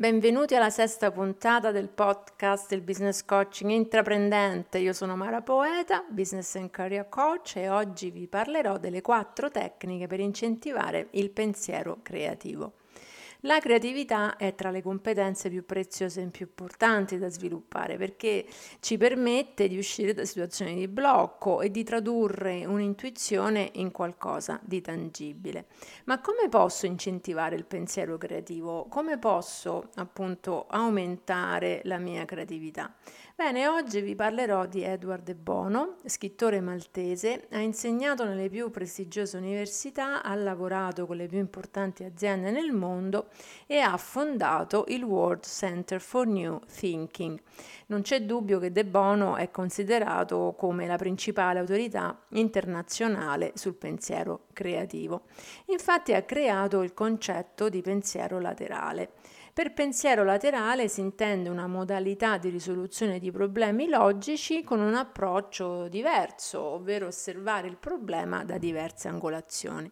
Benvenuti alla sesta puntata del podcast del business coaching intraprendente. Io sono Mara Poeta, business and career coach e oggi vi parlerò delle quattro tecniche per incentivare il pensiero creativo. La creatività è tra le competenze più preziose e più importanti da sviluppare perché ci permette di uscire da situazioni di blocco e di tradurre un'intuizione in qualcosa di tangibile. Ma come posso incentivare il pensiero creativo? Come posso appunto aumentare la mia creatività? Bene, oggi vi parlerò di Edward De Bono, scrittore maltese, ha insegnato nelle più prestigiose università, ha lavorato con le più importanti aziende nel mondo e ha fondato il World Center for New Thinking. Non c'è dubbio che De Bono è considerato come la principale autorità internazionale sul pensiero creativo. Infatti ha creato il concetto di pensiero laterale per pensiero laterale si intende una modalità di risoluzione di problemi logici con un approccio diverso, ovvero osservare il problema da diverse angolazioni.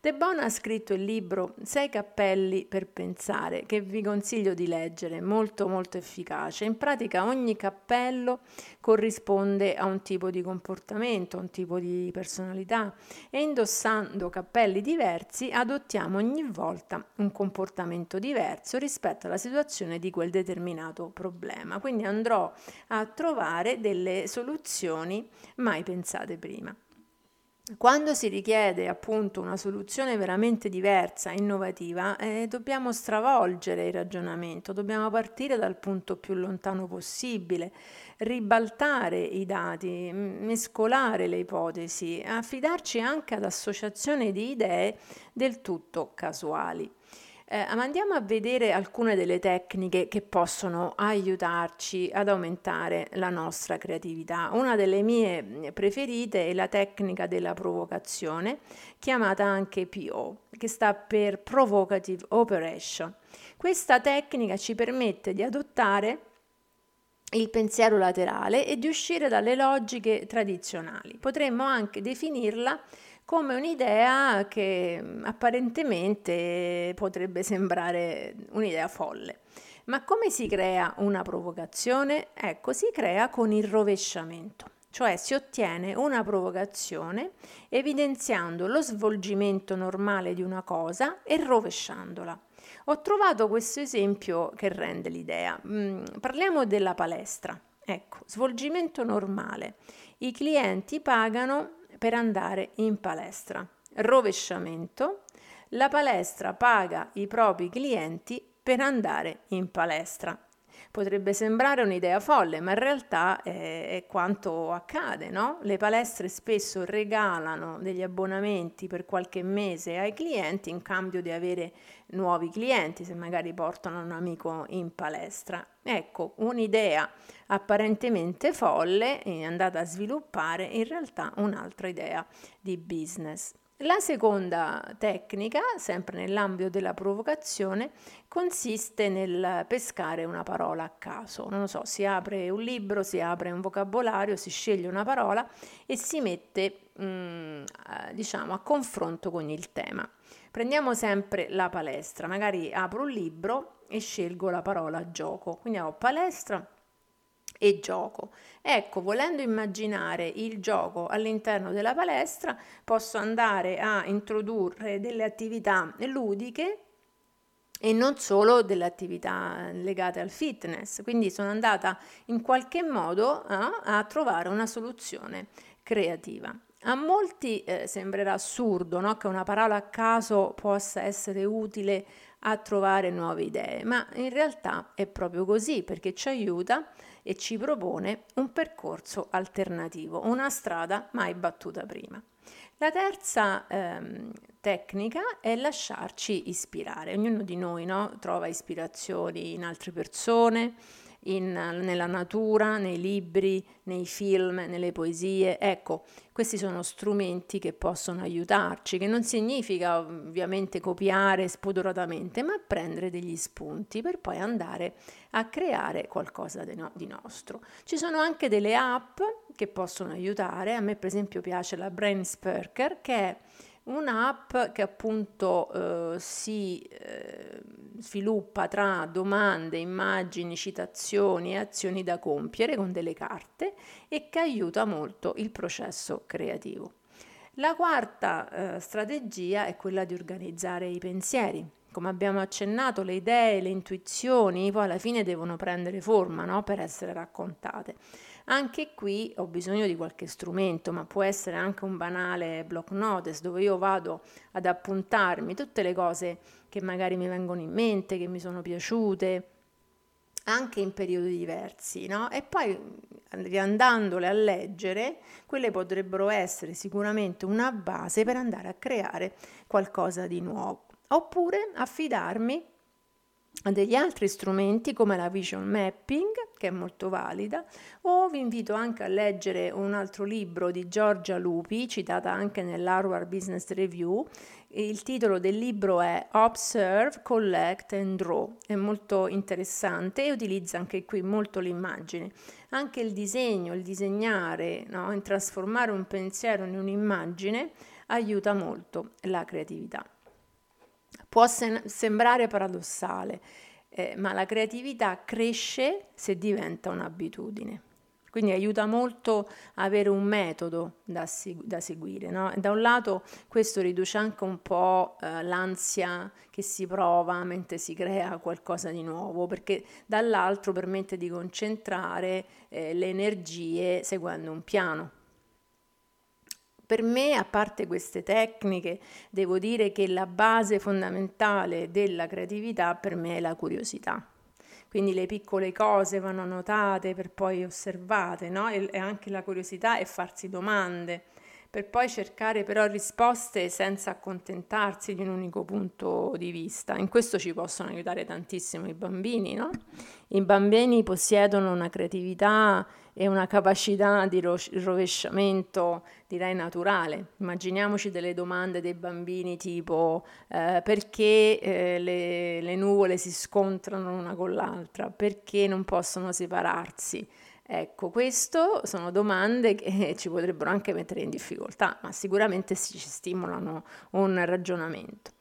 De Bon ha scritto il libro Sei cappelli per pensare, che vi consiglio di leggere, molto molto efficace. In pratica ogni cappello corrisponde a un tipo di comportamento, a un tipo di personalità e indossando cappelli diversi adottiamo ogni volta un comportamento diverso rispetto alla situazione di quel determinato problema. Quindi andrò a trovare delle soluzioni mai pensate prima. Quando si richiede appunto una soluzione veramente diversa, innovativa, eh, dobbiamo stravolgere il ragionamento, dobbiamo partire dal punto più lontano possibile, ribaltare i dati, mescolare le ipotesi, affidarci anche ad associazioni di idee del tutto casuali. Eh, andiamo a vedere alcune delle tecniche che possono aiutarci ad aumentare la nostra creatività. Una delle mie preferite è la tecnica della provocazione, chiamata anche PO, che sta per Provocative Operation. Questa tecnica ci permette di adottare il pensiero laterale e di uscire dalle logiche tradizionali. Potremmo anche definirla come un'idea che apparentemente potrebbe sembrare un'idea folle. Ma come si crea una provocazione? Ecco, si crea con il rovesciamento, cioè si ottiene una provocazione evidenziando lo svolgimento normale di una cosa e rovesciandola. Ho trovato questo esempio che rende l'idea. Mm, parliamo della palestra. Ecco, svolgimento normale. I clienti pagano per andare in palestra. Rovesciamento. La palestra paga i propri clienti per andare in palestra. Potrebbe sembrare un'idea folle, ma in realtà è, quanto accade, no? Le palestre spesso regalano degli abbonamenti per qualche mese ai clienti in cambio di avere nuovi clienti, se magari portano un amico in palestra. Ecco, un'idea apparentemente folle è andata a sviluppare in realtà un'altra idea di business. La seconda tecnica, sempre nell'ambito della provocazione, consiste nel pescare una parola a caso. Non lo so, si apre un libro, si apre un vocabolario, si sceglie una parola e si mette, mm, diciamo, a confronto con il tema. Prendiamo sempre la palestra, magari apro un libro e scelgo la parola gioco. Quindi ho palestra e gioco. Ecco, volendo immaginare il gioco all'interno della palestra, posso andare a introdurre delle attività ludiche e non solo delle attività legate al fitness. Quindi sono andata in qualche modo a, a trovare una soluzione creativa. A molti eh, sembrerà assurdo no? che una parola a caso possa essere utile a trovare nuove idee, ma in realtà è proprio così perché ci aiuta e ci propone un percorso alternativo, una strada mai battuta prima. La terza ehm, tecnica è lasciarci ispirare. Ognuno di noi no, trova ispirazioni in altre persone, in, nella natura, nei libri, nei film, nelle poesie. Ecco, questi sono strumenti che possono aiutarci, che non significa ovviamente copiare spudoratamente, ma prendere degli spunti per poi andare a creare qualcosa di, no, di nostro. Ci sono anche delle app che possono aiutare, a me per esempio piace la Brain Spurker che è un'app che appunto eh, si, eh, sviluppa tra domande, immagini, citazioni e azioni da compiere con delle carte e che aiuta molto il processo creativo. La quarta eh, strategia è quella di organizzare i pensieri. Come abbiamo accennato, le idee, le intuizioni poi alla fine devono prendere forma no? per essere raccontate. Anche qui ho bisogno di qualche strumento, ma può essere anche un banale block notice dove io vado ad appuntarmi tutte le cose che magari mi vengono in mente, che mi sono piaciute, anche in periodi diversi, no? E poi riandandole a leggere, quelle potrebbero essere sicuramente una base per andare a creare qualcosa di nuovo. Oppure affidarmi a degli altri strumenti come la vision mapping, che è molto valida, o vi invito anche a leggere un altro libro di Giorgia Lupi, citata anche nell'Harvard Business Review. Il titolo del libro è Observe, Collect and Draw. È molto interessante e utilizza anche qui molto l'immagine. Anche il disegno, il disegnare, no? in trasformare un pensiero in un'immagine aiuta molto la creatività. Può sen- sembrare paradossale, eh, ma la creatività cresce se diventa un'abitudine. Quindi aiuta molto avere un metodo da, da seguire. No? Da un lato questo riduce anche un po' eh, l'ansia che si prova mentre si crea qualcosa di nuovo, perché dall'altro permette di concentrare eh, le energie seguendo un piano. Per me, a parte queste tecniche, devo dire che la base fondamentale della creatività per me è la curiosità. Quindi le piccole cose vanno notate per poi osservate, no? e, anche la curiosità è farsi domande per poi cercare però risposte senza accontentarsi di un unico punto di vista. In questo ci possono aiutare tantissimo i bambini, no? I bambini possiedono una creatività e una capacità di rovesciamento, direi naturale. Immaginiamoci delle domande dei bambini tipo eh, perché eh, le, le nuvole si scontrano una con l'altra, perché non possono separarsi. Ecco, queste sono domande che ci potrebbero anche mettere in difficoltà, ma sicuramente ci stimolano un ragionamento.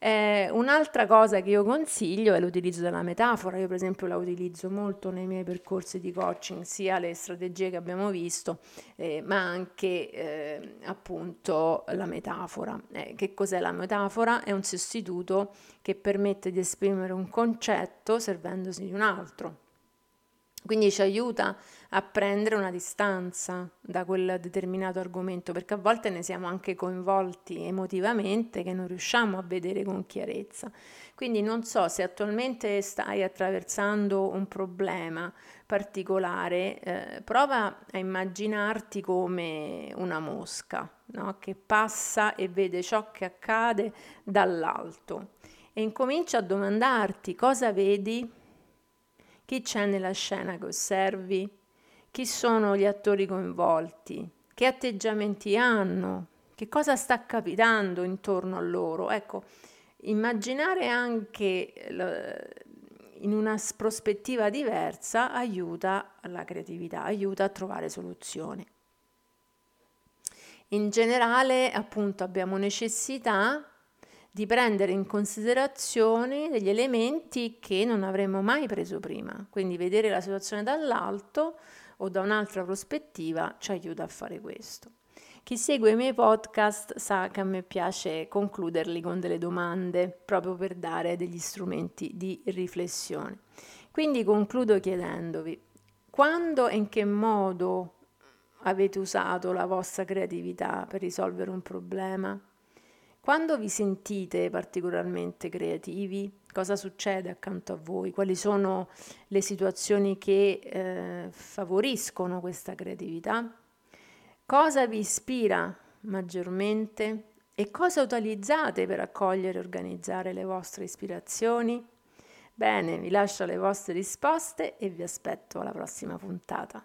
Eh, un'altra cosa che io consiglio è l'utilizzo della metafora. Io, per esempio, la utilizzo molto nei miei percorsi di coaching, sia le strategie che abbiamo visto, eh, ma anche eh, appunto la metafora. Eh, che cos'è la metafora? È un sostituto che permette di esprimere un concetto servendosi di un altro. Quindi ci aiuta a prendere una distanza da quel determinato argomento, perché a volte ne siamo anche coinvolti emotivamente che non riusciamo a vedere con chiarezza. Quindi non so se attualmente stai attraversando un problema particolare, eh, prova a immaginarti come una mosca no? che passa e vede ciò che accade dall'alto e incomincia a domandarti cosa vedi chi c'è nella scena che osservi? Chi sono gli attori coinvolti? Che atteggiamenti hanno? Che cosa sta capitando intorno a loro? Ecco, immaginare anche in una prospettiva diversa aiuta la creatività, aiuta a trovare soluzioni. In generale, appunto, abbiamo necessità di prendere in considerazione degli elementi che non avremmo mai preso prima. Quindi vedere la situazione dall'alto o da un'altra prospettiva ci aiuta a fare questo. Chi segue i miei podcast sa che a me piace concluderli con delle domande proprio per dare degli strumenti di riflessione. Quindi concludo chiedendovi quando e in che modo avete usato la vostra creatività per risolvere un problema? Quando vi sentite particolarmente creativi, cosa succede accanto a voi? Quali sono le situazioni che eh, favoriscono questa creatività? Cosa vi ispira maggiormente e cosa utilizzate per accogliere e organizzare le vostre ispirazioni? Bene, vi lascio le vostre risposte e vi aspetto alla prossima puntata.